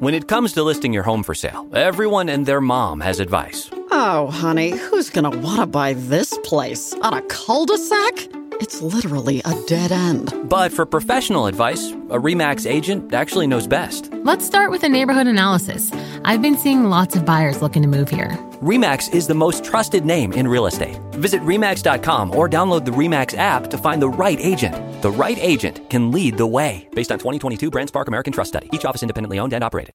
When it comes to listing your home for sale, everyone and their mom has advice. Oh, honey, who's going to want to buy this place? On a cul de sac? It's literally a dead end. But for professional advice, a REMAX agent actually knows best. Let's start with a neighborhood analysis. I've been seeing lots of buyers looking to move here. REMAX is the most trusted name in real estate. Visit REMAX.com or download the REMAX app to find the right agent. The right agent can lead the way. Based on 2022 BrandSpark American Trust Study. Each office independently owned and operated.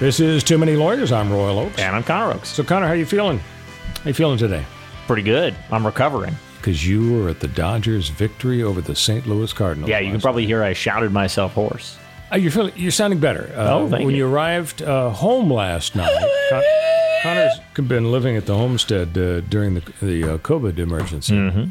This is Too Many Lawyers. I'm Royal Oakes. And I'm Connor Oakes. So, Connor, how you feeling? How you feeling today? Pretty good. I'm recovering. Because you were at the Dodgers' victory over the St. Louis Cardinals. Yeah, you can probably hear I shouted myself hoarse. Uh, you're feeling, you're sounding better. Uh, oh, thank when you. you arrived uh, home last night, Con- Connor's been living at the homestead uh, during the the uh, COVID emergency. Mm-hmm.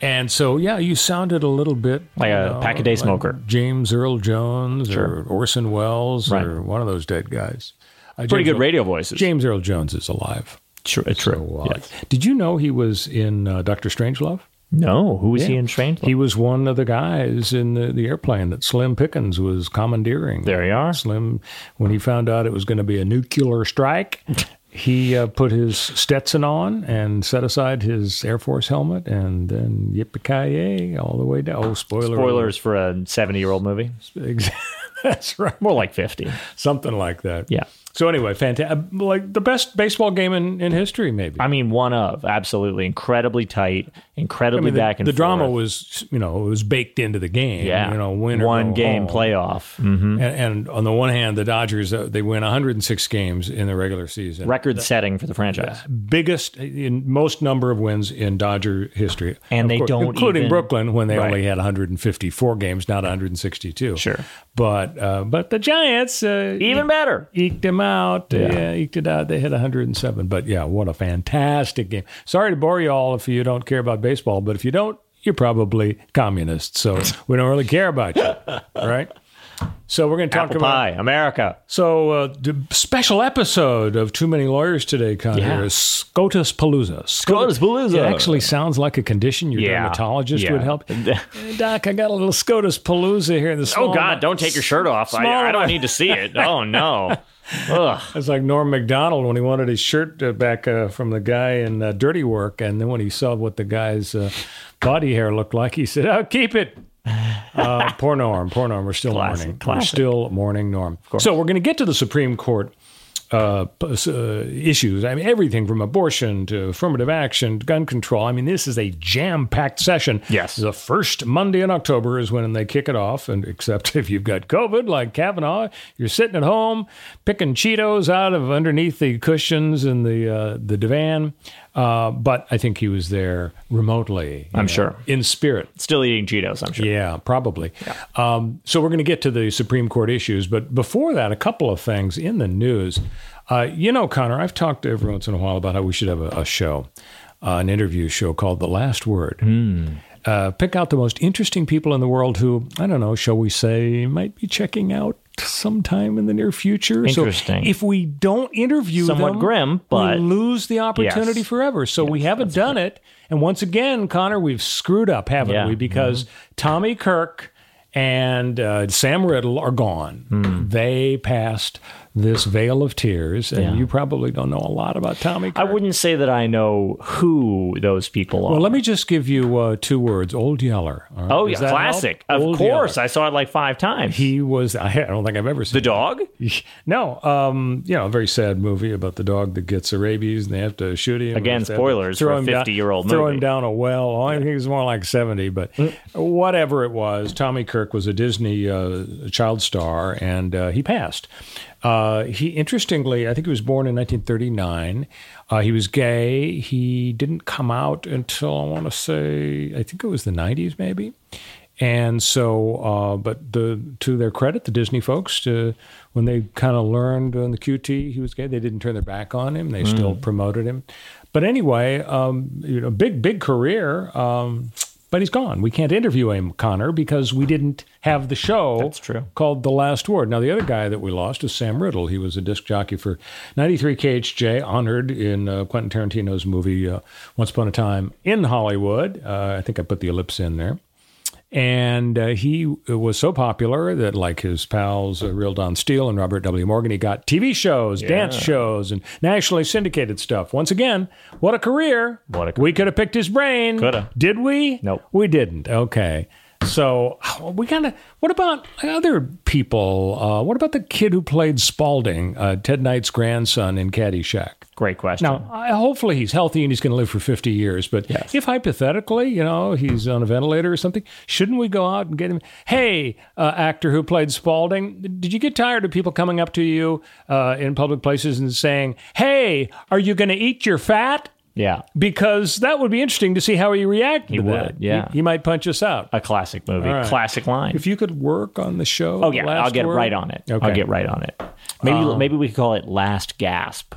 And so, yeah, you sounded a little bit like a know, pack a day like smoker. James Earl Jones Sure. or Orson Welles Right. or one of those dead guys. Uh, Pretty James good radio voices. James Earl Jones is alive. True. True. So, uh, yes. Did you know he was in uh, Doctor Strangelove? No, who was he in Strange? He was one of the guys in the, the airplane that Slim Pickens was commandeering. There you are. Slim, when he found out it was going to be a nuclear strike, he uh, put his Stetson on and set aside his Air Force helmet, and then yippee all the way down. Oh, spoiler! Spoilers for a 70 year old movie. That's right. More like 50. Something like that. Yeah. So anyway, fantastic. Like the best baseball game in, in history, maybe. I mean, one of absolutely incredibly tight, incredibly I mean, the, back and the drama was, you know, it was baked into the game. yeah, you know, win one game home. playoff, hmm And, and on the one hand, the Dodgers uh, they win 106 games in the regular season, record setting for the franchise. biggest in most number of wins in Dodger history, And Of they don't including even- Brooklyn when they Right. only had 154 games, not 162. Sure. but uh, but the Giants uh, Even better. eked them out. Yeah. Yeah. eked it out. They hit 107. But yeah, what a fantastic game. Sorry to bore you all if you don't care about baseball, but if you don't, you're probably communists. So we don't really care about you. right? So we're going to talk Apple about pie, America. so uh, the special episode of Too Many Lawyers today, Connor, Yeah. is SCOTUS Palooza. SCOTUS Palooza. It actually sounds like a condition your Yeah. dermatologist Yeah. would help. Doc, I got a little SCOTUS Palooza here. In the Oh small God! Don't take your shirt off. I, I don't need to see it. Oh no. Ugh. It's like Norm Macdonald when he wanted his shirt uh, back uh, from the guy in uh, Dirty Work, and then when he saw what the guy's uh, body hair looked like, he said, "Oh, keep it." Uh, poor Norm, poor Norm. We're still Classic, mourning. We're still mourning Norm. So we're going to get to the Supreme Court uh, uh, issues. I mean, everything from abortion to affirmative action, to gun control. I mean, this is a jam-packed session. Yes. The first Monday in October is when they kick it off, and except if you've got COVID, like Kavanaugh, you're sitting at home picking Cheetos out of underneath the cushions in the uh, the divan. Uh, but I think he was there remotely. I'm know, sure. in spirit. Still eating Cheetos. I'm sure. Yeah, probably. Um, so we're going to get to the Supreme Court issues, but before that, a couple of things in the news. Uh, you know, Connor, I've talked every once in a while about how we should have a, a show, uh, an interview show called The Last Word. Uh, pick out the most interesting people in the world who, I don't know, shall we say, might be checking out sometime in the near future. Interesting. So if we don't interview Somewhat them, grim, but- we lose the opportunity Yes. forever. So we haven't done it. And once again, Connor, we've screwed up, haven't Yeah. Mm-hmm. we? Because Tommy Kirk and uh, Sam Riddle are gone. Hmm. They passed this veil of tears, and Yeah. you probably don't know a lot about Tommy. I wouldn't say that I know who those people are. Well, let me just give you uh, two words: Old Yeller. right? oh, Does yeah, classic. help? Of Old course, Yeller. I saw it like five times. He was. I don't think I've ever seen the dog. No, um, you know, a very sad movie about the dog that gets the rabies and they have to shoot him. Again, They have to spoilers throw for a him down- 50-year-old Throw movie. him down a well. Oh, I think it was more like 70, but whatever it was, Tommy Kirk was a Disney uh, child star and uh, he passed. Uh, he, interestingly, I think he was born in 1939. Uh, he was gay. He didn't come out until I want to say, I think it was the 90s, maybe. And so, uh, but the to their credit, the Disney folks, uh, when they kind of learned on the QT he was gay, they didn't turn their back on him. They still promoted him. But anyway, um, you know, big big career. Um, but he's gone. We can't interview him, Connor, because we didn't have the show. That's true. Called The Last Word. Now, the other guy that we lost is Sam Riddle. He was a disc jockey for 93 KHJ, honored in uh, Quentin Tarantino's movie uh, Once Upon a Time in Hollywood. Uh, I think I put the ellipse in there. And uh, he was so popular that, like his pals uh, Real Don Steele and Robert W. Morgan, he got TV shows, dance shows, and nationally syndicated stuff. Once again, what a career! What a career. We could have picked his brain. Coulda. Did we? Nope. We didn't. Okay. So we gotta. What about other people? Uh, what about the kid who played Spalding, uh, Ted Knight's grandson in Caddyshack? Great question. Now, I, hopefully he's healthy and he's going to live for 50 years. But Yes. if hypothetically, you know, he's on a ventilator or something, shouldn't we go out and get him? Hey, uh, actor who played Spalding, did you get tired of people coming up to you uh, in public places and saying, "Hey, are you going to eat your fat?" yeah, Because that would be interesting to see how he reacted He to would, that. yeah. he, he might punch us out. a classic movie, right. classic line. If you could work on the show, oh yeah, I'll get Word? right on it. Okay. I'll get right on it. Maybe maybe we could call it Last Gasp.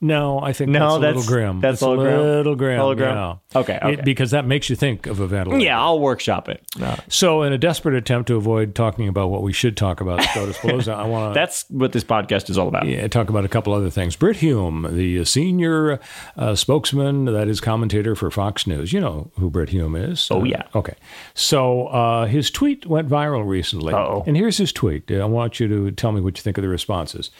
No, I think No, that's a little grim. that's It's a little grim? little grim. Little grim? yeah. Okay, It- because that makes you think of a ventilator. Yeah, I'll workshop it. No. So, in a desperate attempt to avoid talking about what we should talk about, Palooza, I want to That's what this podcast is all about. yeah, talk about a couple other things. Brit Hume, the senior uh, spokesman, that is commentator for Fox News. You know who Brit Hume is. Oh, Uh, yeah. Okay. So, uh, his tweet went viral recently. Uh-oh. And here's his tweet. I want you to tell me what you think of the responses.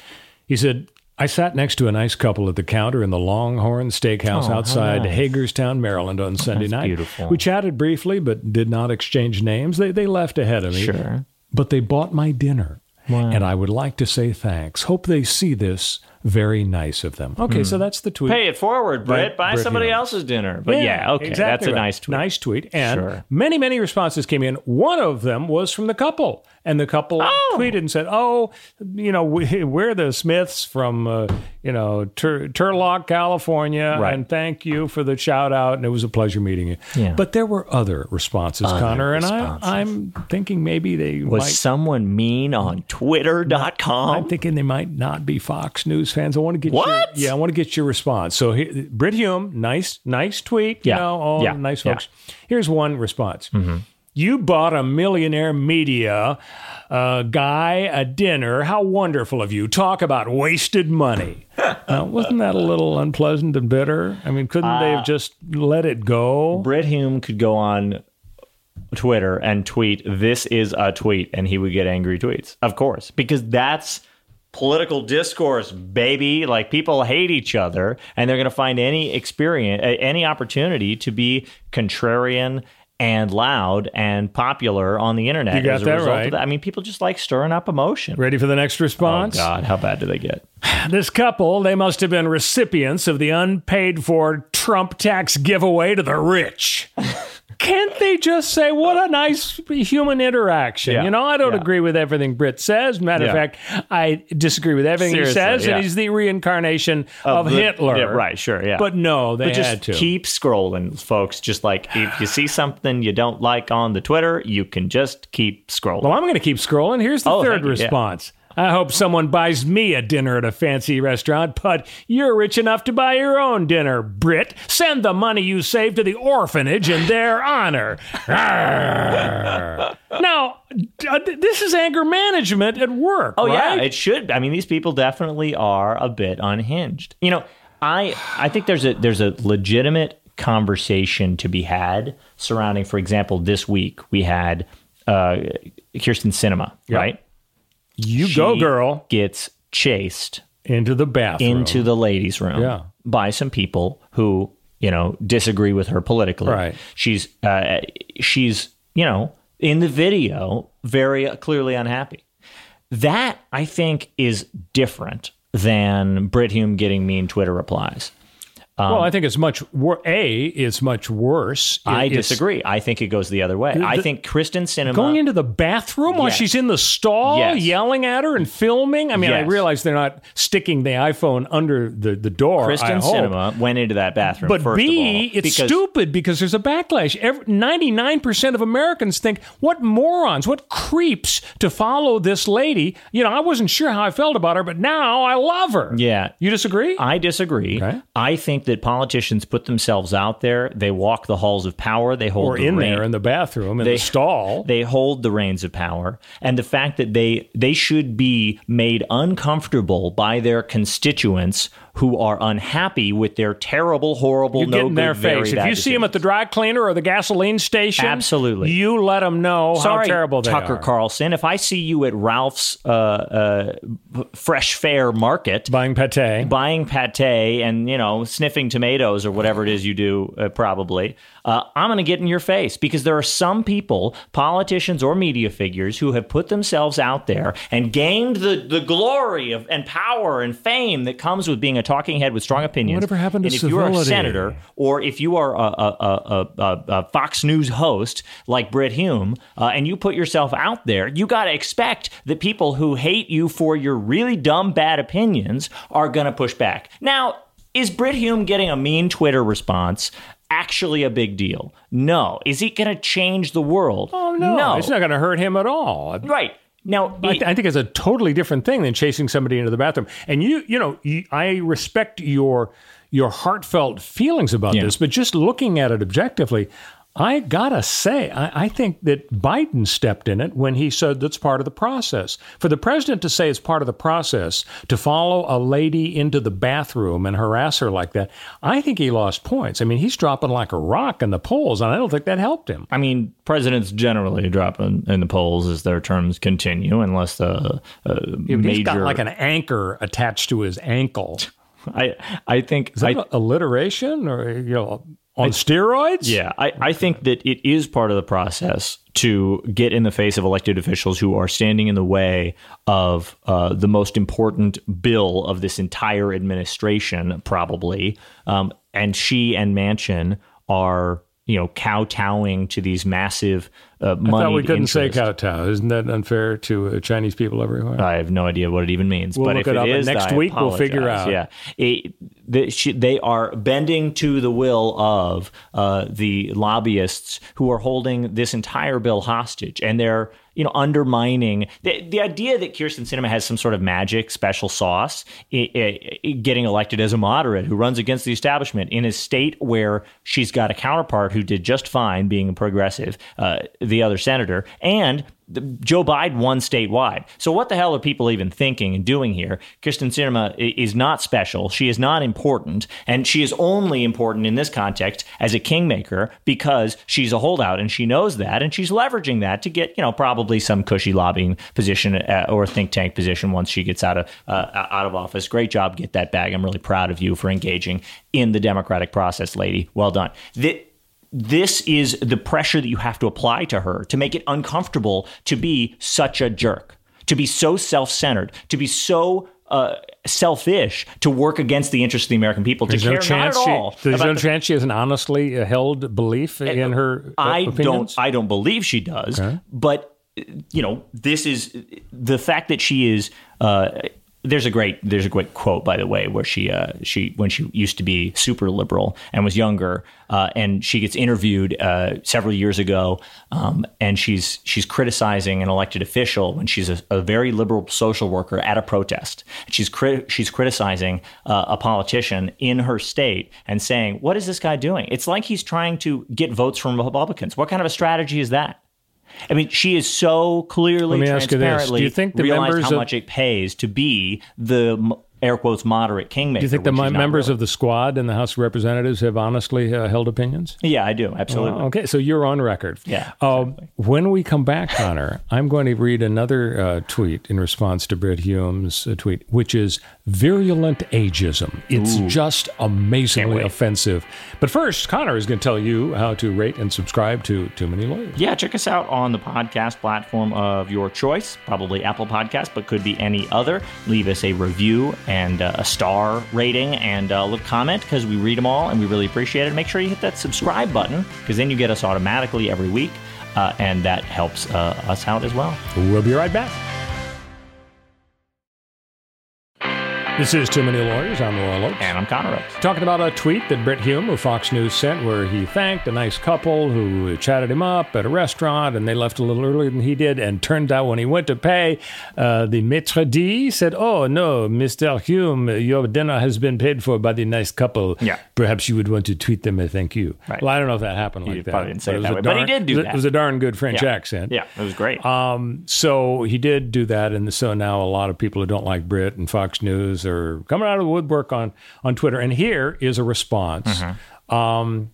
He said, I sat next to a nice couple at the counter in the Longhorn Steakhouse Oh, outside nice. Hagerstown, Maryland on Sunday That's night. beautiful. We chatted briefly, but did not exchange names. They, they left ahead of me. Sure. But they bought my dinner. Wow. And I would like to say thanks. Hope they see this. Very nice of them. Okay, so that's the tweet. Pay it forward, Brit. Right, Buy Brit somebody Hume. else's dinner. But yeah, okay, exactly that's a nice tweet. Nice tweet. And Sure. many, many responses came in. One of them was from the couple. And the couple Oh. tweeted and said, Oh, you know, we, we're the Smiths from, uh, you know, Tur- Turlock, California. Right. And thank you for the shout out. And it was a pleasure meeting you. Yeah. But there were other responses, Connor. And. I, I'm thinking maybe they Was might. someone mean on Twitter.com? I'm thinking they might not be Fox News fans. I want to get What? Your, yeah, I want to get your response. So, here, Brit Hume, nice, nice tweet. Yeah. You know, all Yeah. nice Yeah. folks. Here's one response. You bought a millionaire media uh, guy a dinner. How wonderful of you! Talk about wasted money. now, wasn't that a little unpleasant and bitter? I mean, couldn't they have just let it go? Brit Hume could go on Twitter and tweet, This is a tweet, and he would get angry tweets. Of course, because that's political discourse, baby. Like people hate each other, and they're going to find any experience, any opportunity to be contrarian. And loud and popular on the internet. You got as a that result right. Of that. I mean, people just like stirring up emotion. Ready for the next Oh response? God, how bad do they get? This couple, they must have been recipients of the unpaid for Trump tax giveaway to the rich. Can't they just say, what a nice human interaction? Yeah, You know, I don't yeah. agree with everything Brit says. Matter Yeah. of fact, I disagree with everything Seriously, he says, and he's the reincarnation of, the- Hitler. yeah, right, sure, yeah. But no, they But just had to. keep scrolling, folks. Just like if you see something you don't like on the Twitter, you can just keep scrolling. Well, I'm going to keep scrolling. Here's the Oh, third response. I hope someone buys me a dinner at a fancy restaurant, but you're rich enough to buy your own dinner, Brit. Send the money you saved to the orphanage in their honor. Now, uh, this is anger management at work. Oh yeah, it should. I mean, these people definitely are a bit unhinged. You know, I I think there's a there's a legitimate conversation to be had surrounding, for example, this week we had uh, Kirsten Sinema, Yep. right? You She go, girl, Gets chased into the bathroom. into the ladies' room Yeah. by some people who you know disagree with her politically. Right. She's uh, she's you know in the video very clearly unhappy. That I think is different than Brit Hume getting mean Twitter replies. Well, um, I think it's much wor- a. It's much worse. I disagree. I think it goes the other way. I think Kristen Sinema Going into the bathroom while she's in the stall, Yes. yelling at her and filming. I mean, I realize they're not sticking the iPhone under the, the door. I Kristen. Sinema went into that bathroom. But first B, of all, it's because- stupid because there's a backlash. Ninety-nine percent of Americans think, "What morons, what creeps to follow this lady?" You know, I wasn't sure how I felt about her, but now I love her. Yeah. you disagree? I disagree. Okay. I think that politicians put themselves out there. They walk the halls of power. They hold or the in rein- there in the bathroom in They- the stall. They hold the reins of power, and the fact that they they should be made uncomfortable by their constituents who are unhappy with their terrible, horrible, you no get in their good, face. If you see them at the dry cleaner or the gasoline station, Absolutely. you let them know Sorry, how terrible they Tucker are. Carlson. If I see you at Ralph's uh, uh, fresh fare market Buying pate. buying pate and you know sniffing tomatoes or whatever it is you do uh, probably uh, i'm going to get in your face. Because there are some people politicians or media figures who have put themselves out there and gained the, the glory of and power and fame that comes with being a talking head with strong opinions. Whatever happened to and if you are a senator or if you are a, a, a, a, a fox news host like Brit hume uh, and you put yourself out there you got to expect that people who hate you for your really dumb bad opinions are going to push back. Now is Brit hume getting a mean twitter response actually a big deal no is he going to change the world Oh no, no it's not going to hurt him at all. right now I, I think it's a totally different thing than chasing somebody into the bathroom. And you, you know, you, I respect your your heartfelt feelings about Yeah. this, but just looking at it objectively, I gotta say, I, I think that Biden stepped in it when he said that's part of the process. For the president to say it's part of the process to follow a lady into the bathroom and harass her like that, I think he lost points. I mean, he's dropping like a rock in the polls, and I don't think that helped him. I mean, presidents generally drop in, in the polls as their terms continue, unless the uh, He's major. got like an anchor attached to his ankle. I I think Is that I, alliteration or you know on steroids? yeah, I, I think that it is part of the process to get in the face of elected officials who are standing in the way of uh, the most important bill of this entire administration, probably. Um, and she and Manchin are, you know, kowtowing to these massive uh, I money. thought we couldn't say kowtow. Isn't that unfair to uh, Chinese people everywhere? I have no idea what it even means. We'll but look if it up, and is, next I week we'll figure apologize. out. Yeah, It- the, she, they are bending to the will of uh, the lobbyists who are holding this entire bill hostage, and they're you know undermining the the idea that Kirsten Sinema has some sort of magic special sauce, getting elected as a moderate who runs against the establishment in a state where she's got a counterpart who did just fine being a progressive, uh, the other senator, and Joe Biden won statewide. So what the hell are people even thinking and doing here? Kirsten Sinema is not special. She is not important, and she is only important in this context as a kingmaker because she's a holdout, and she knows that, and she's leveraging that to get you know probably some cushy lobbying position uh, or think tank position once she gets out of uh, out of office. Great job, get that bag. I'm really proud of you for engaging in the democratic process, lady. Well done. The, this is the pressure that you have to apply to her to make it uncomfortable to be such a jerk, to be so self centered, to be so uh, selfish, to work against the interests of the American people, to There's care no chance not at she, there's no the- chance she has an honestly uh, held belief in her uh, I opinions? don't. I don't believe she does. But you know, this is the fact that she is. Uh, there's a great there's a great quote by the way where she uh, she when she used to be super liberal and was younger uh, and she gets interviewed uh, several years ago um, and she's she's criticizing an elected official when she's a, a very liberal social worker at a protest. She's she's criticizing uh, a politician in her state and saying what is this guy doing? It's like he's trying to get votes from Republicans. What kind of a strategy is that I mean, she is so clearly, Let me ask you this. Do transparently you think the realized members how of- much it pays to be the air quotes moderate kingmaker. Do you think the members really. of the squad in the House of Representatives have honestly uh, held opinions? Yeah, I do. Absolutely. Oh, okay, so you're on record. Yeah, Um, when we come back, Connor, I'm going to read another uh, tweet in response to Brit Hume's uh, tweet, which is virulent ageism. It's Ooh. just amazingly offensive. But first, Connor is going to tell you how to rate and subscribe to Too Many Lawyers. Yeah, check us out on the podcast platform of your choice, probably Apple Podcast, but could be any other. Leave us a review and uh, a star rating and a little comment because we read them all and we really appreciate it. Make sure you hit that subscribe button because then you get us automatically every week, uh, and that helps uh, us out as well. We'll be right back. This is Too Many Lawyers. I'm Royal Oakes. And I'm Connor Oakes. Talking about a tweet that Brit Hume of Fox News sent where he thanked a nice couple who chatted him up at a restaurant and they left a little earlier than he did. And turned out when he went to pay, uh, the maître d' said, Oh, no, Mr. Hume, your dinner has been paid for by the nice couple. Yeah. Perhaps you would want to tweet them a thank you. Right. Well, I don't know if that happened He like that. probably didn't say but it that way, but he did do it that. It was a darn good French Yeah. accent. Yeah, it was great. Um, so he did do that, and so now a lot of people who don't like Brit and Fox News are coming out of the woodwork on on Twitter. And here is a response. Um,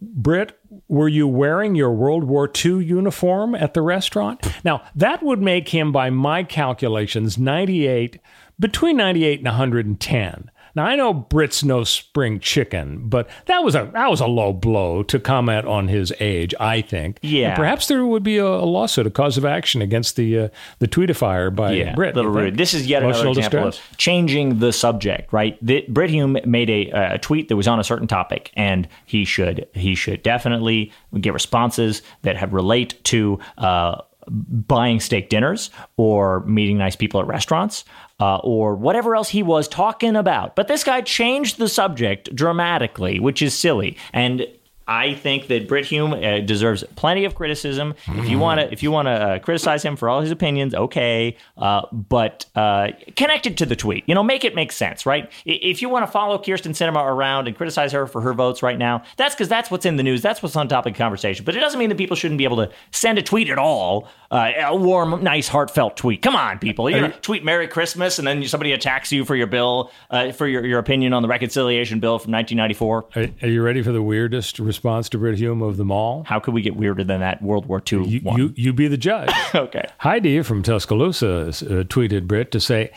Brit, were you wearing your World War II uniform at the restaurant? Now that would make him, by my calculations, ninety-eight, between ninety-eight and one hundred and ten. Now I know Brit's no spring chicken, but that was a that was a low blow to comment on his age. I think. Yeah. And perhaps there would be a, a lawsuit, a cause of action against the uh, the tweetifier by yeah, Brit. little rude. This is yet Emotional another example distress? of changing the subject. Right, the, Brit Hume made a, a tweet that was on a certain topic, and he should he should definitely get responses that have relate to. Uh, buying steak dinners or meeting nice people at restaurants uh, or whatever else he was talking about. But this guy changed the subject dramatically, which is silly. And I think that Brit Hume uh, deserves plenty of criticism. If you want to, if you want to uh, criticize him for all his opinions, okay. Uh, but uh, connected to the tweet, you know, make it make sense, right? If you want to follow Kirsten Sinema around and criticize her for her votes right now, that's because that's what's in the news. That's what's on topic of conversation. But it doesn't mean that people shouldn't be able to send a tweet at all. Uh, a warm, nice, heartfelt tweet. Come on, people. You're gonna tweet Merry Christmas, and then somebody attacks you for your bill, uh, for your, your opinion on the reconciliation bill from 1994. Are, are you ready for the weirdest response to Brit Hume of them all? How could we get weirder than that World War II You, one? you, you be the judge. okay. Heidi from Tuscaloosa uh, tweeted Brit to say,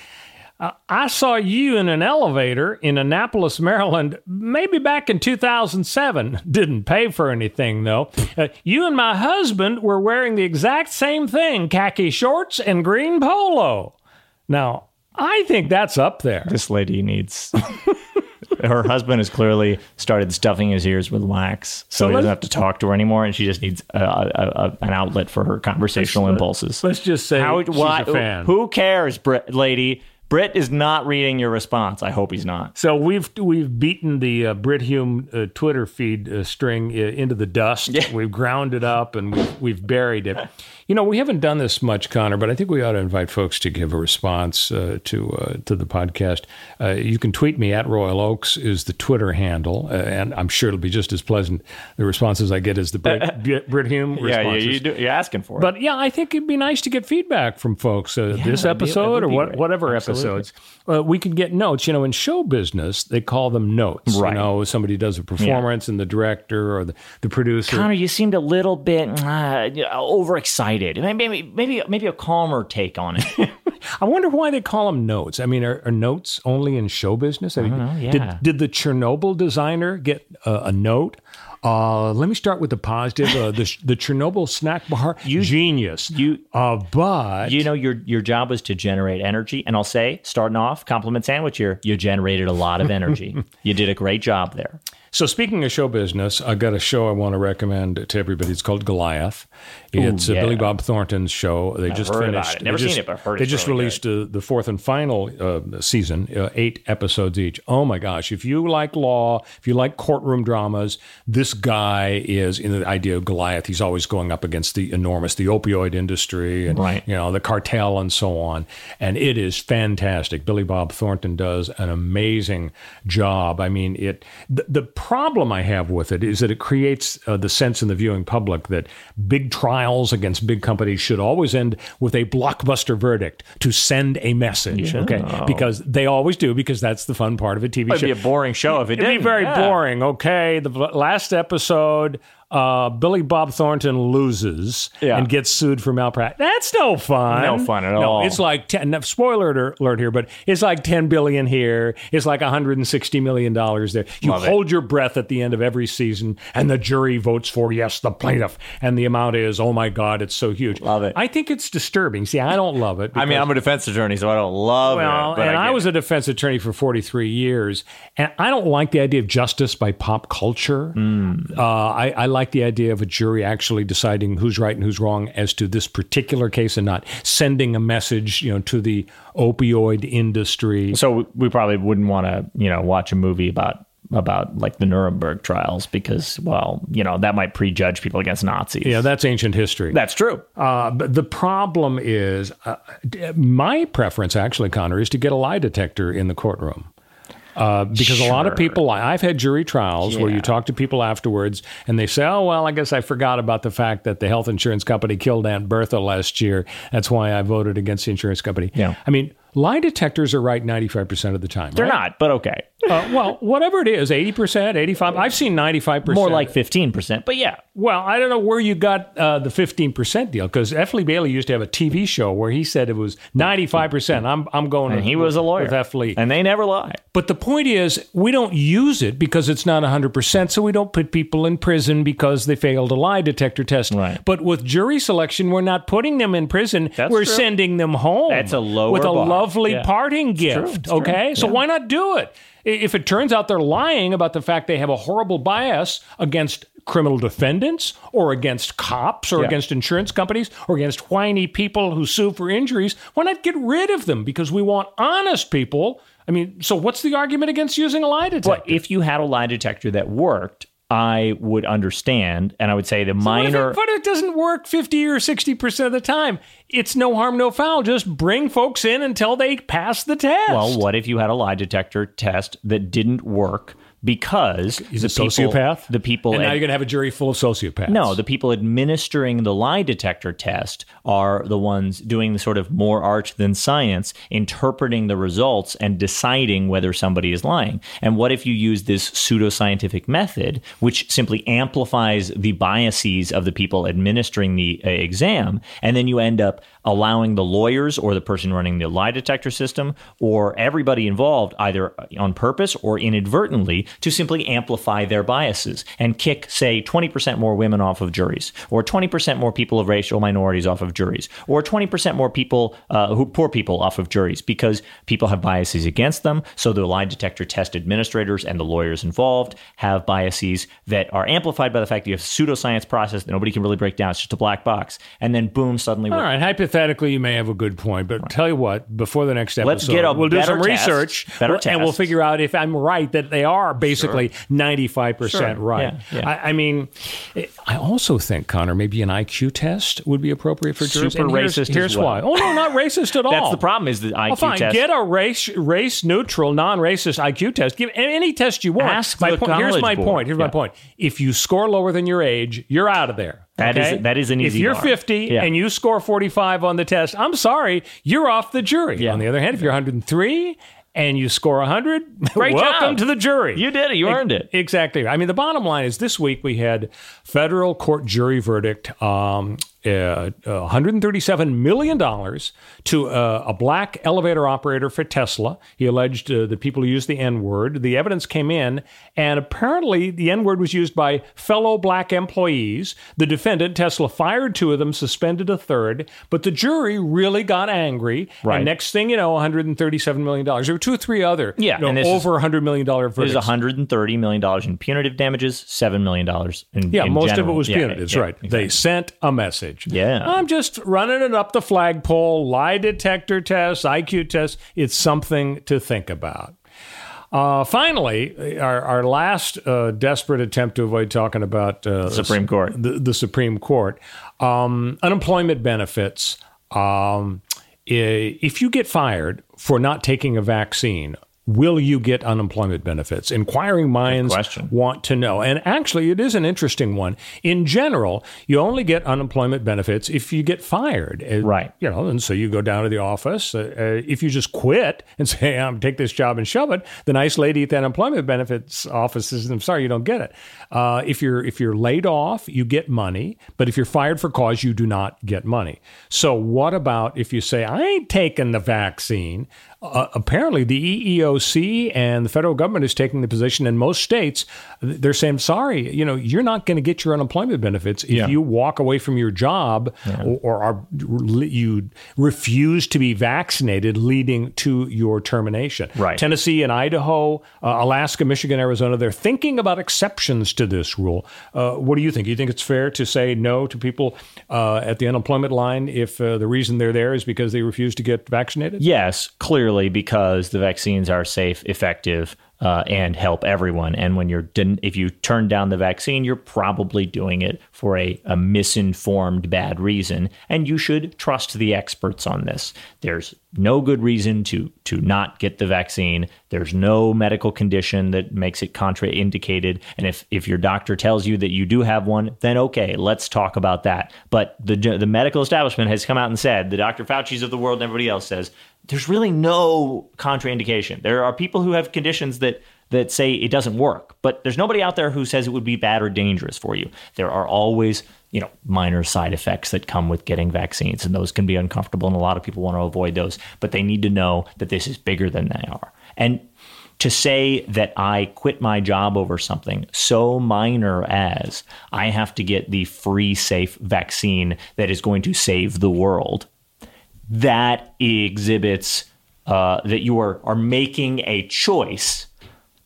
"Uh, I saw you in an elevator in Annapolis, Maryland, maybe back in 2007. Didn't pay for anything, though. Uh, you and my husband were wearing the exact same thing khaki shorts and green polo. Now, I think that's up there. This lady needs. Her husband has clearly started stuffing his ears with wax, so, So he doesn't have to talk to her anymore, and she just needs a, a, a, an outlet for her conversational impulses. Let's just say How, why-. Who cares, Brit, lady? Brit is not reading your response. I hope he's not. So we've we've beaten the uh, Brit Hume uh, Twitter feed uh, string uh, into the dust. We've ground it up and we've, we've buried it. You know, we haven't done this much, Connor, but I think we ought to invite folks to give a response uh, to uh, to the podcast. Uh, you can tweet me at Royal Oakes is the Twitter handle, uh, and I'm sure it'll be just as pleasant the responses I get as the Brit, Brit Hume Yeah, yeah, responses. you do, you're asking for it. But yeah, I think it'd be nice to get feedback from folks. Uh, this that'd be- episode or what, whatever Absolutely. episodes, uh, we could get notes. You know, in show business, they call them notes. Right. You know, somebody does a performance, and the director or the, the producer. Connor, you seemed a little bit uh, Maybe, maybe, maybe a calmer take on it. I wonder why they call them notes. I mean, are, are notes only in show business? I mean, know, yeah. Did did the Chernobyl designer get a, a note? Uh, let me start with the positive. Uh, the the Chernobyl snack bar, genius. You, uh, but you know, your your job was to generate energy, and I'll say, starting off, compliment sandwich here, you generated a lot of energy. you did a great job there. So speaking of show business, I've got a show I want to recommend to everybody. It's called Goliath. It's Ooh, uh, yeah. Billy Bob Thornton's show. They I've just heard about finished. it. Never they seen just- it, but I've heard they just really released uh, the fourth and final uh, season, uh, eight episodes each. Oh my gosh! If you like law, if you like courtroom dramas, this guy is in the idea of Goliath. He's always going up against the enormous, the opioid industry, and Right. you know the cartel and so on. And it is fantastic. Billy Bob Thornton does an amazing job. I mean, it the, the problem I have with it is that it creates uh, the sense in the viewing public that big trials against big companies should always end with a blockbuster verdict to send a message. Yeah. Okay, because they always do because that's the fun part of a TV show. It'd be a boring show if it didn't. It'd be didn't. very Yeah. boring. Okay, the last episode, uh, Billy Bob Thornton loses Yeah. and gets sued for malpractice. That's no fun. No fun at no, all. It's like ten, spoiler alert here, but it's like ten billion here. It's like 160 million dollars there. You Love it. hold your breath at the end of every season, and the jury votes for yes, the plaintiff, and the amount is oh my god, it's so huge. Love it. I think it's disturbing. See, I don't love it. I mean, I'm a defense attorney, so I don't love well, it. But and I, get was it. a defense attorney for 43 years, and I don't like the idea of justice by pop culture. Hmm. Uh, I, I like the idea of a jury actually deciding who's right and who's wrong as to this particular case, and not sending a message, you know, to the opioid industry. So we probably wouldn't want to, you know, watch a movie about about like the Nuremberg trials because, well, you know, that might prejudge people against Nazis. Yeah, that's ancient history. That's true. Uh, but the problem is, uh, my preference actually, Connor, is to get a lie detector in the courtroom. Uh, because a lot of people. I've had jury trials where you talk to people afterwards and they say, oh, well, I guess I forgot about the fact that the health insurance company killed Aunt Bertha last year. That's why I voted against the insurance company. Yeah. I mean, lie detectors are right 95% of the time. They're right? not, but okay. Uh, well, whatever it is, 80%, 85 I've seen 95%. More like 15%, but yeah. Well, I don't know where you got uh, the 15% deal because F. Lee Bailey used to have a TV show where he said it was 95%. I'm, I'm going And he was a lawyer. with F. Lee. And they never lie. But the point is, we don't use it because it's not 100%, so we don't put people in prison because they failed a lie detector test. Right. But with jury selection, we're not putting them in prison. That's we're true. sending them home. That's a lower With a bar. Lovely Yeah. parting true. gift. It's true. Okay? So Yeah. why not do it? If it turns out they're lying about the fact they have a horrible bias against criminal defendants or against cops or Yeah. against insurance companies or against whiny people who sue for injuries, why not get rid of them? Because we want honest people. I mean, so what's the argument against using a lie detector? But if you had a lie detector that worked, I would understand, and I would say the if minor. it, but it doesn't work 50 or 60% of the time. It's no harm, no foul. Just bring folks in until they pass the test. well, what if you had a lie detector test that didn't work because He's the a sociopath? People, the people and now you're going to have a jury full of sociopaths. No, the people administering the lie detector test are the ones doing the sort of more art than science, interpreting the results and deciding whether somebody is lying. And what if you use this pseudoscientific method, which simply amplifies the biases of the people administering the uh, exam, and then you end up allowing the lawyers or the person running the lie detector system or everybody involved, either on purpose or inadvertently, to simply amplify their biases and kick, say, 20% more women off of juries, or 20% more people of racial minorities off of juries, or 20% more people, uh, who poor people off of juries, because people have biases against them. So the lie detector test administrators and the lawyers involved have biases that are amplified by the fact that you have a pseudoscience process that nobody can really break down. It's just a black box. And then boom, suddenly All we're right, hypothetically, you may have a good point, but tell you what, before the next episode, Let's get a we'll do some test, research, better and we'll figure out if I'm right that they are basically 95% Sure. right. Yeah, yeah. I, I mean, I also think, Connor, maybe an IQ test would be appropriate for jurors. Super here's, racist Here's well. why. Oh, no, not racist at all. That's the problem is the IQ Well, fine. test. Get a race race neutral, non racist IQ test. Give any test you want. Ask my the point, here's my Board. point. Here's my point. If you score lower than your age, you're out of there. That is- okay? that is an easy If you're bar. 50 Yeah. and you score 45 on the test, I'm sorry, you're off the jury. Yeah. On the other hand, if you're 103 and you score 100, Great welcome job. to the jury. You did it. You Ex- earned it. Exactly. I mean, the bottom line is this week we had federal court jury verdict, um, uh, uh, $137 million to uh, a black elevator operator for Tesla. He alleged uh, that people who used the N word. The evidence came in, and apparently the N word was used by fellow black employees. The defendant, Tesla, fired two of them, suspended a third, but the jury really got angry. Right. And next thing you know, $137 million. There were two or three other Yeah, you know, this is- over $100 million verdicts. There's 130 million dollars in punitive damages, seven million dollars in Yeah, in most general. of it was Yeah, punitive. That's yeah, right. They sent a message. Yeah. I'm just running it up the flagpole. Lie detector tests, IQ tests. It's something to think about. Uh, finally, our, our last uh, desperate attempt to avoid talking about uh, Supreme Court. the, the Supreme Court, um, unemployment benefits. Um, if you get fired for not taking a vaccine, will you get unemployment benefits? Inquiring minds want to know. And actually, it is an interesting one. In general, you only get unemployment benefits if you get fired. Right. You know, and so you go down to the office. Uh, uh, if you just quit and say, I'm take this job and shove it, the nice lady at the unemployment benefits office says, I'm sorry, you don't get it. Uh, if you're if you're laid off, you get money, but if you're fired for cause, you do not get money. So what about if you say, I ain't taking the vaccine? Uh, apparently, the EEOC and the federal government is taking the position in most states. They're saying, "Sorry, you know, you're not going to get your unemployment benefits if Yeah. you walk away from your job Yeah. or, or are, you refuse to be vaccinated, leading to your termination." Right. Tennessee and Idaho, uh, Alaska, Michigan, Arizona, they're thinking about exceptions to this rule. Uh, what do you think? You think it's fair to say no to people uh, at the unemployment line if uh, the reason they're there is because they refuse to get vaccinated? Yes, clearly because the vaccines are safe, effective, uh, and help everyone. And when you're if you turn down the vaccine, you're probably doing it for a, a misinformed bad reason, and you should trust the experts on this. There's no good reason to to not get the vaccine. There's no medical condition that makes it contraindicated. And if if your doctor tells you that you do have one, then okay, let's talk about that. But the the medical establishment has come out and said, the Dr. Fauci's of the world and everybody else says, there's really no contraindication. There are people who have conditions that that say it doesn't work, but there's nobody out there who says it would be bad or dangerous for you. There are always, you know, minor side effects that come with getting vaccines, and those can be uncomfortable, and a lot of people want to avoid those. But they need to know that this is bigger than they are. And to say that I quit my job over something so minor as I have to get the free, safe vaccine that is going to save the world, that exhibits uh, that you are, are making a choice,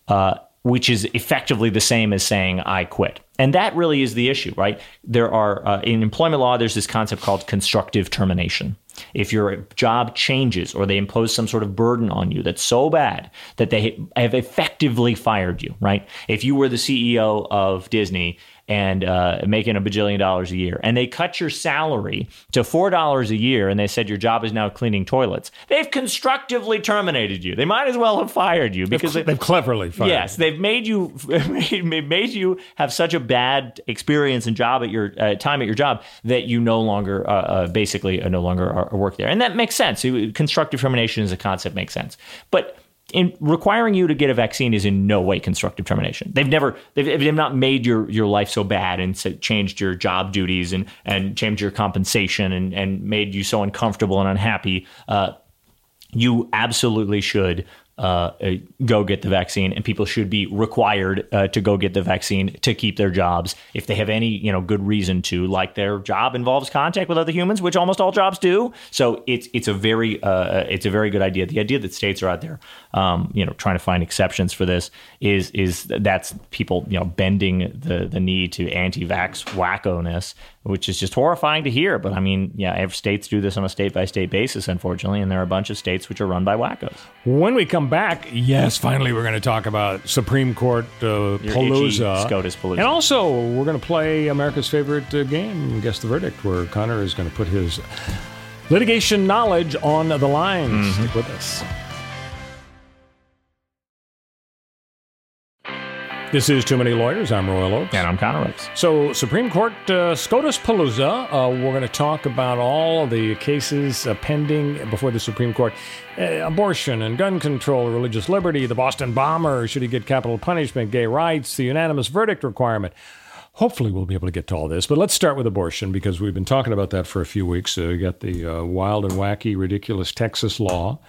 uh, which is effectively the same as saying, I quit. And that really is the issue, right? There are, uh, in employment law, there's this concept called constructive termination. If your job changes or they impose some sort of burden on you that's so bad that they have effectively fired you, right? If you were the CEO of Disney and uh, making a bajillion dollars a year, and they cut your salary to four dollars a year, and they said your job is now cleaning toilets, they've constructively terminated you. They might as well have fired you because they've, they've cleverly fired. Yes, they've made you made, made you have such a bad experience and job at your uh, time at your job that you no longer uh, uh, basically uh, no longer are, work there, and that makes sense. Constructive termination as a concept makes sense, but in requiring you to get a vaccine is in no way constructive termination. They've never, they've, they've not made your, your life so bad and so changed your job duties and, and changed your compensation and, and made you so uncomfortable and unhappy. Uh, you absolutely should uh, uh, go get the vaccine, and people should be required uh, to go get the vaccine to keep their jobs if they have any you know good reason to. Like their job involves contact with other humans, which almost all jobs do. So it's it's a very uh, it's a very good idea. The idea that states are out there, um, you know, trying to find exceptions for this is is that's people you know bending the the knee to anti-vax wacko-ness, which is just horrifying to hear. But I mean, yeah, states do this on a state by state basis, unfortunately, and there are a bunch of states which are run by wackos. When we come back, yes, finally, we're going to talk about Supreme Court uh, Palooza. SCOTUS Palooza. And also, we're going to play America's favorite uh, game, Guess the Verdict, where Connor is going to put his litigation knowledge on the line. Mm-hmm. Stick with us. This is Too Many Lawyers. I'm Royal Oakes. And I'm Connor Oakes. So, Supreme Court uh, SCOTUS Palooza. Uh, we're going to talk about all the cases uh, pending before the Supreme Court uh, abortion and gun control, religious liberty, the Boston bomber, should he get capital punishment, gay rights, the unanimous verdict requirement. Hopefully, we'll be able to get to all this. But let's start with abortion because we've been talking about that for a few weeks. Uh, you got the uh, wild and wacky, ridiculous Texas law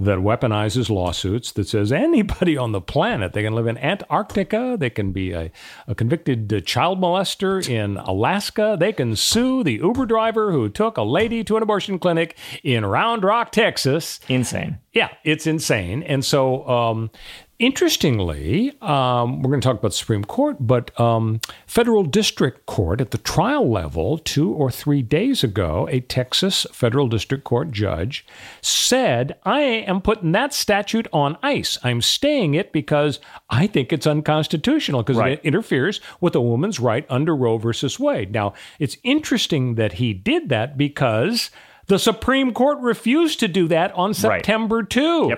that weaponizes lawsuits that says anybody on the planet, they can live in Antarctica, they can be a, a convicted uh, child molester in Alaska, they can sue the Uber driver who took a lady to an abortion clinic in Round Rock, Texas. Insane. Yeah, it's insane. And so, um, interestingly, um, we're going to talk about the Supreme Court, but um, federal district court at the trial level, two or three days ago, a Texas federal district court judge said, I am putting that statute on ice. I'm staying it because I think it's unconstitutional because Right. it interferes with a woman's right under Roe versus Wade. Now, it's interesting that he did that because the Supreme Court refused to do that on September 2.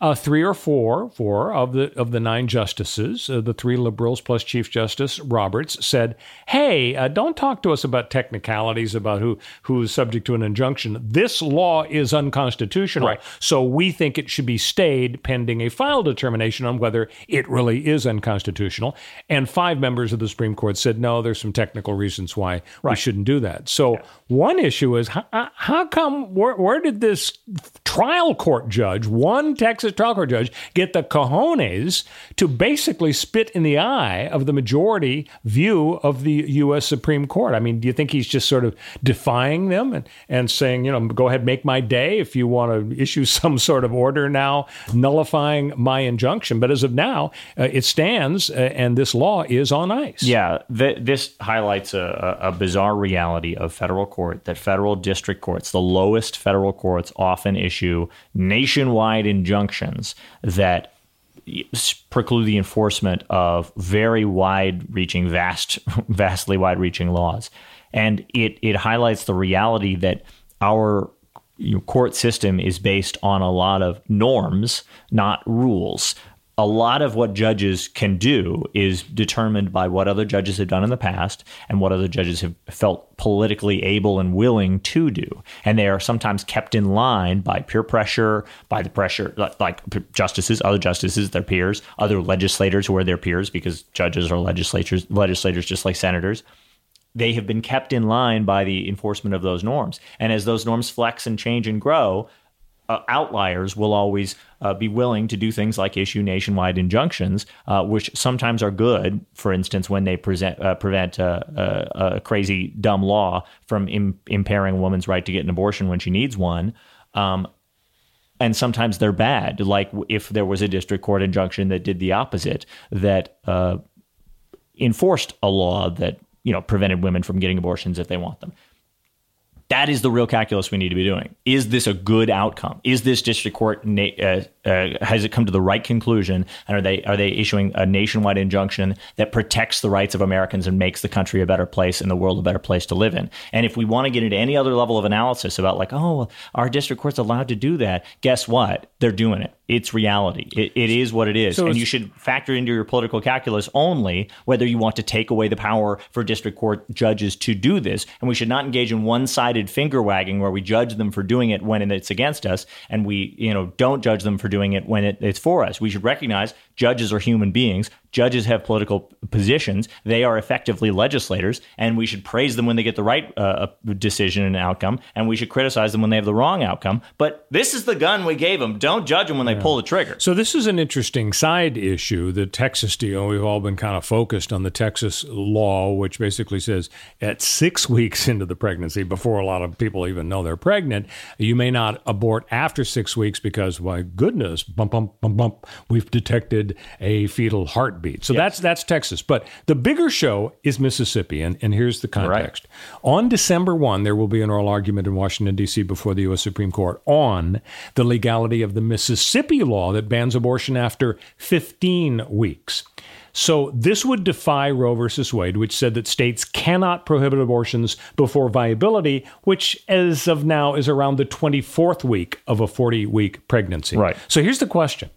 Uh, three or four, four of the of the nine justices, uh, the three liberals plus Chief Justice Roberts, said, "Hey, uh, don't talk to us about technicalities about who who is subject to an injunction. This law is unconstitutional, Right. so we think it should be stayed pending a final determination on whether it really is unconstitutional." And five members of the Supreme Court said, "No, there's some technical reasons why we shouldn't do that." So one issue is how, how come where, where did this trial court judge, one Texas trial court judge, get the cojones to basically spit in the eye of the majority view of the U.S. Supreme Court? I mean, do you think he's just sort of defying them and, and saying, you know, go ahead, make my day if you want to issue some sort of order now nullifying my injunction? But as of now, uh, it stands uh, and this law is on ice. Yeah, th- this highlights a, a bizarre reality of federal court that federal district courts, the lowest federal courts, often issue nationwide injunctions that preclude the enforcement of very wide-reaching, vast, vastly wide-reaching laws, and it it highlights the reality that our court system is based on a lot of norms, not rules. A lot of what judges can do is determined by what other judges have done in the past and what other judges have felt politically able and willing to do. And they are sometimes kept in line by peer pressure, by the pressure, like- justices, other justices, their peers, other legislators who are their peers because judges are legislators, legislators just like senators they have been kept in line by the enforcement of those norms. And as those norms flex and change and grow, uh, outliers will always uh, be willing to do things like issue nationwide injunctions, uh, which sometimes are good. For instance, when they present, uh, prevent a, a, a crazy, dumb law from Im- impairing a woman's right to get an abortion when she needs one. Um, and sometimes they're bad. Like if there was a district court injunction that did the opposite, that uh, enforced a law that you know prevented women from getting abortions if they want them. That is the real calculus we need to be doing. Is this a good outcome? Is this district court na- uh, uh, has it come to the right conclusion? And are they are they issuing a nationwide injunction that protects the rights of Americans and makes the country a better place and the world a better place to live in? And if we want to get into any other level of analysis about like, oh, our district court's allowed to do that, guess what? They're doing it. It's reality. It, it is what it is, So and you should factor into your political calculus only whether you want to take away the power for district court judges to do this. And we should not engage in one-sided finger wagging where we judge them for doing it when it's against us, and we you know don't judge them for doing it when it, it's for us. We should recognize judges are human beings. Judges have political positions. They are effectively legislators, and we should praise them when they get the right uh, decision and outcome, and we should criticize them when they have the wrong outcome. But this is the gun we gave them. Don't judge them when they pull the trigger. So this is an interesting side issue, the Texas deal. We've all been kind of focused on the Texas law, which basically says at six weeks into the pregnancy, before a lot of people even know they're pregnant, you may not abort after six weeks because, my goodness, bump, bump, bump, bump, we've detected a fetal heartbeat. So that's that's Texas. But the bigger show is Mississippi, and, and here's the context. On December 1, there will be an oral argument in Washington, D.C. before the U.S. Supreme Court on the legality of the Mississippi law that bans abortion after 15 weeks. So this would defy Roe versus Wade, which said that states cannot prohibit abortions before viability, which as of now is around the 24th week of a 40 week pregnancy. Right. So here's the question.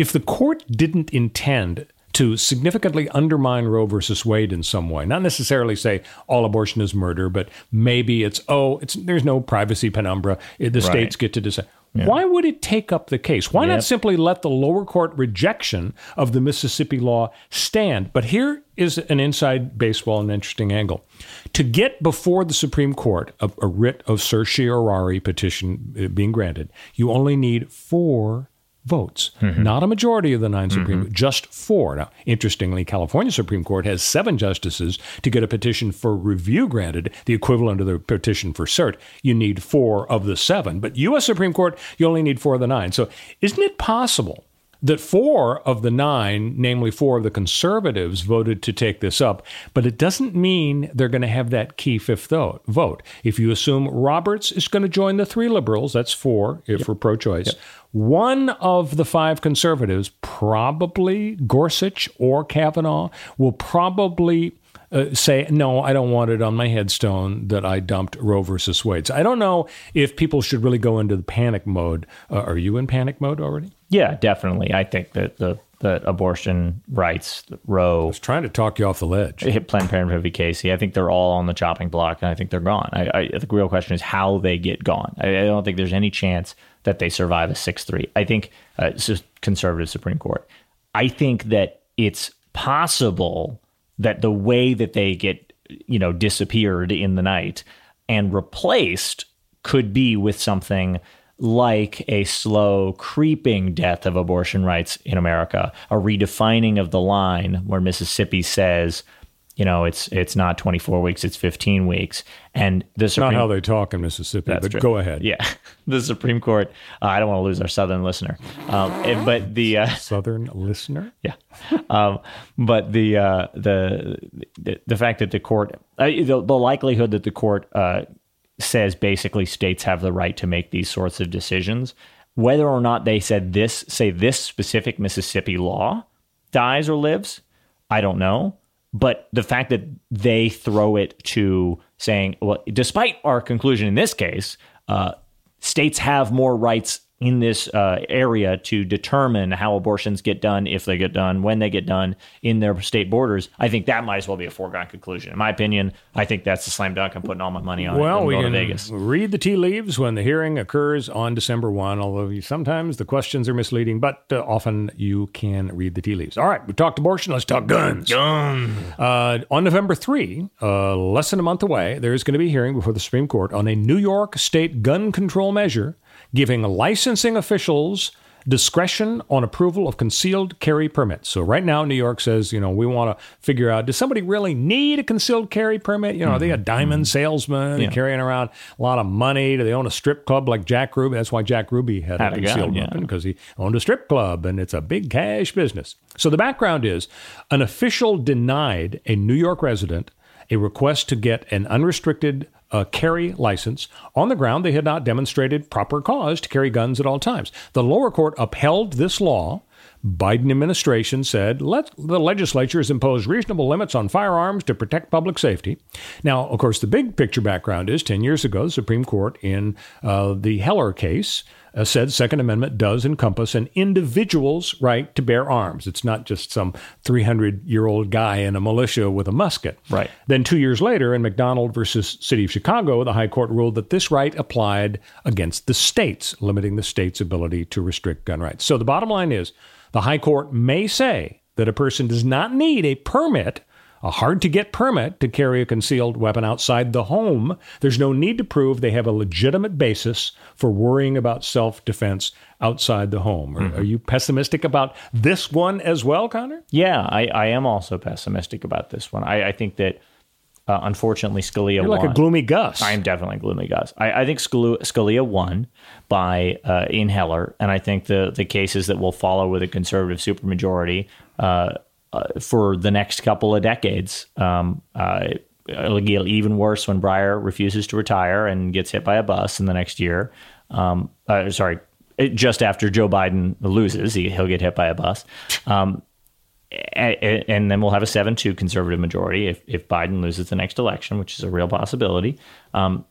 If the court didn't intend to significantly undermine Roe versus Wade in some way, not necessarily say all abortion is murder, but maybe it's oh, it's there's no privacy penumbra. The Right. states get to decide. Why would it take up the case? Why Yep. not simply let the lower court rejection of the Mississippi law stand? But here is an inside baseball, an interesting angle. To get before the Supreme Court a, a writ of certiorari petition uh, being granted, you only need four votes, mm-hmm. not a majority of the 9 Supreme, mm-hmm. just four. Now, interestingly, California Supreme Court has seven justices to get a petition for review granted, the equivalent of the petition for cert. You need four of the seven, but U.S. Supreme Court, you only need four of the nine. So, isn't it possible? That four of the nine, namely four of the conservatives, voted to take this up, but it doesn't mean they're going to have that key fifth vote. If you assume Roberts is going to join the three liberals, that's four if we're pro choice. One of the five conservatives, probably Gorsuch or Kavanaugh, will probably uh, say, no, I don't want it on my headstone that I dumped Roe versus Wade. So I don't know if people should really go into the panic mode. Uh, are you in panic mode already? Yeah, definitely. I think that the that abortion rights, Roe. I was trying to talk you off the ledge. Hit Planned Parenthood v. Casey. I think they're all on the chopping block, and I think they're gone. I, I the real question is how they get gone. I, I, don't think there's any chance that they survive a six three. I think uh, it's just conservative Supreme Court. I think that it's possible that the way that they get you know disappeared in the night and replaced could be with something like a slow creeping death of abortion rights in America, a redefining of the line where Mississippi says, you know, it's it's not 24 weeks, it's 15 weeks. And the Supreme, not how they talk in Mississippi, but true. go ahead. Yeah, the Supreme Court. Uh, I don't want to lose our Southern listener, um, but the uh, Southern listener. Yeah, um, but the, uh, the the the fact that the court, uh, the, the likelihood that the court uh, says basically states have the right to make these sorts of decisions. Whether or not they said this, say this specific Mississippi law dies or lives, I don't know. But the fact that they throw it to saying, well, despite our conclusion in this case, uh, states have more rights in this uh, area to determine how abortions get done, if they get done, when they get done in their state borders, I think that might as well be a foregone conclusion. In my opinion, I think that's a slam dunk. I'm putting all my money on well, it. Well, we can Vegas. read the tea leaves when the hearing occurs on December 1, although sometimes the questions are misleading, but uh, often you can read the tea leaves. All right, we talked abortion. Let's talk guns. Guns. Uh, on November 3, uh, less than a month away, there's going to be a hearing before the Supreme Court on a New York state gun control measure giving licensing officials discretion on approval of concealed carry permits. So right now, New York says, you know, we want to figure out does somebody really need a concealed carry permit? You know, mm-hmm. are they a mm-hmm. diamond mm-hmm. salesman yeah. carrying around a lot of money? Do they own a strip club like Jack Ruby? That's why Jack Ruby had, had a concealed weapon because he owned a strip club and it's a big cash business. So the background is an official denied a New York resident a request to get an unrestricted a carry license on the ground they had not demonstrated proper cause to carry guns at all times. The lower court upheld this law. Biden administration said let the legislature has imposed reasonable limits on firearms to protect public safety. Now, of course, the big picture background is 10 years ago, the Supreme Court in uh, the Heller case uh, said Second Amendment does encompass an individual's right to bear arms. It's not just some 300 year old guy in a militia with a musket. Right. Then two years later, in McDonald versus City of Chicago, the High Court ruled that this right applied against the states, limiting the state's ability to restrict gun rights. So the bottom line is the High Court may say that a person does not need a permit a hard to get permit to carry a concealed weapon outside the home, there's no need to prove they have a legitimate basis for worrying about self defense outside the home. Mm-hmm. Are, are, you pessimistic about this one as well, Connor? Yeah, I, I am also pessimistic about this one. I, I think that. Uh, unfortunately, Scalia You're like won. a gloomy Gus. I am definitely gloomy Gus. I, I think Scalia won by uh, in Heller, and I think the the cases that will follow with a conservative supermajority uh, uh, for the next couple of decades. Um, uh, it'll get even worse when Breyer refuses to retire and gets hit by a bus in the next year. Um, uh, sorry, just after Joe Biden loses, he, will get hit by a bus. Um, and, and, then we'll have a 7 2 conservative majority if, if Biden loses the next election, which is a real possibility. Um,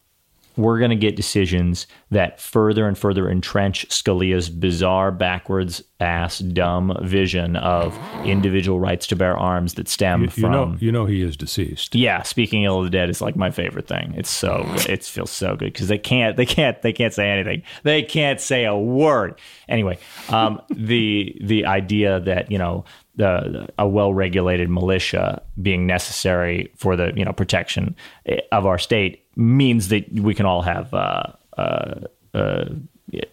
we're going to get decisions that further and further entrench Scalia's bizarre, backwards ass, dumb vision of individual rights to bear arms that stem you, you from. Know, you know, he is deceased. Yeah, speaking ill of the dead is like my favorite thing. It's so good. It feels so good because they can't, they can't, they can't say anything. They can't say a word. Anyway, um, the the idea that you know the, a well-regulated militia being necessary for the you know protection eh, of our state means that we can all have uh, uh, uh,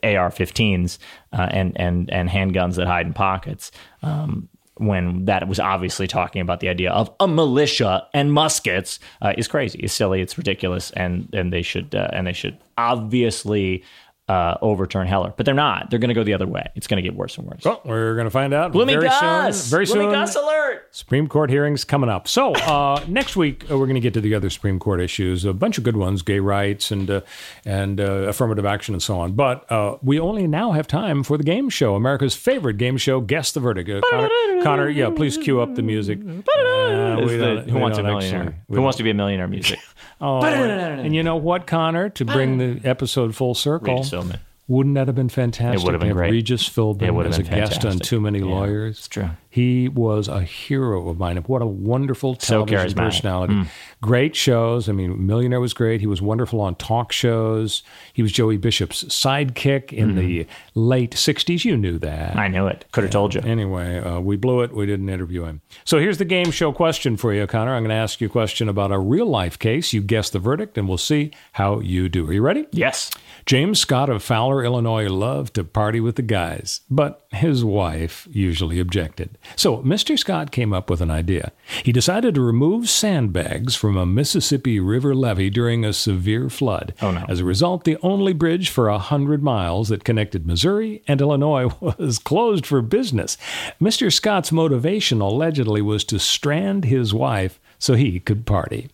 AR-15s uh, and and and handguns that hide in pockets. Um, when that was obviously talking about the idea of a militia and muskets uh, is crazy, is silly, it's ridiculous, and and they should uh, and they should obviously uh, overturn Heller, but they're not. They're going to go the other way. It's going to get worse and worse. Well, we're going to find out Gloomy very Gus! soon. Very Gloomy soon. Gus alert! Supreme Court hearings coming up. So uh, next week uh, we're going to get to the other Supreme Court issues, a bunch of good ones, gay rights and uh, and uh, affirmative action and so on. But uh, we only now have time for the game show, America's favorite game show, Guess the Verdict. Uh, Connor, Connor, yeah, please cue up the music. Uh, the Who Wants a Millionaire? actually- Who Wants to Be a Millionaire music? Oh, and you know what, Connor? To bring the episode full circle, Regis Philbin. wouldn't that have been fantastic? It would have been to great. Regis Philbin It would have as a been guest on. Too Many Yeah, Lawyers. it's true. He was a hero of mine. What a wonderful So television charismatic. personality. Mm. Great shows. I mean, Millionaire was great. He was wonderful on talk shows. He was Joey Bishop's sidekick in the late 60s. You knew that. Mm-hmm. I knew it. Could have told you. Anyway, uh, we blew it. We didn't interview him. So here's the game show question for you, Connor. I'm going to ask you a question about a real life case. You guess the verdict, and we'll see how you do. Are you ready? Yes. James Scott of Fowler, Illinois, loved to party with the guys, but his wife usually objected. So Mr. Scott came up with an idea. He decided to remove sandbags from a Mississippi River levee during a severe flood. Oh, no. As a result, the only bridge for a hundred miles that connected Missouri and Illinois was closed for business. Mr. Scott's motivation allegedly was to strand his wife so he could party.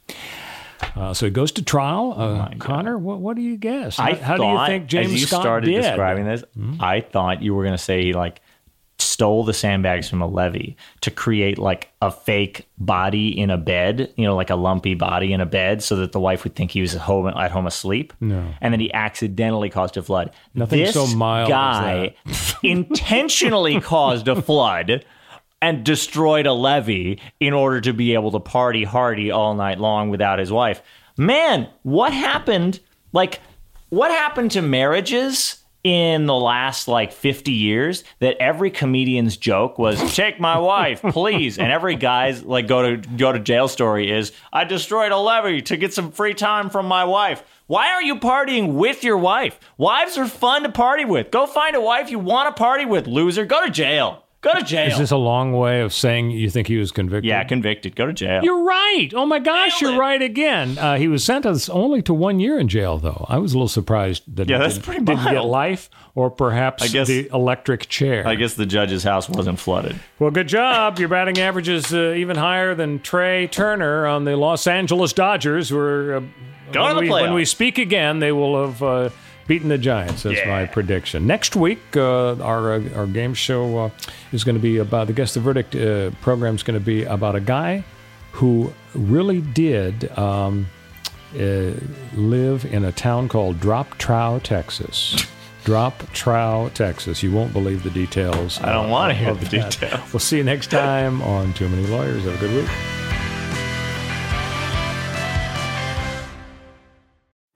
Uh, so he goes to trial. Uh, Connor, what, what do you guess? I how do you think James as you Scott started did? describing this, I thought you were going to say he like stole the sandbags from a levee to create like a fake body in a bed, you know, like a lumpy body in a bed, so that the wife would think he was at home at home asleep. No. and then he accidentally caused a flood. Nothing this so mild guy intentionally caused a flood. And destroyed a levee in order to be able to party hardy all night long without his wife. Man, what happened? Like, what happened to marriages in the last like 50 years that every comedian's joke was take my wife please and every guy's like go to go to jail story is i destroyed a levee to get some free time from my wife why are you partying with your wife wives are fun to party with go find a wife you want to party with loser go to jail go to jail Is this a long way of saying you think he was convicted? yeah convicted go to jail You're right. Oh my gosh, Nailed you're it. right again. Uh, he was sentenced only to one year in jail, though. I was a little surprised that Yeah, he that's didn't, pretty didn't get mild. life or perhaps I guess- the electric chair. i guess the judge's house wasn't flooded Well, good job. Your batting average is uh, even higher than Trea Turner on the Los Angeles Dodgers, who are uh, Going when to the we, when we speak again, they will have uh, beaten the Giants. That's my prediction. Next week, uh, our uh, our game show uh, is going to be about the Guess the Verdict uh, program is going to be about a guy who really did. Um, uh, live in a town called Drop Trow, Texas. Drop Trow, Texas. You won't believe the details. I don't wanna hear the that. details. We'll see you next time on Too Many Lawyers. Have a good week.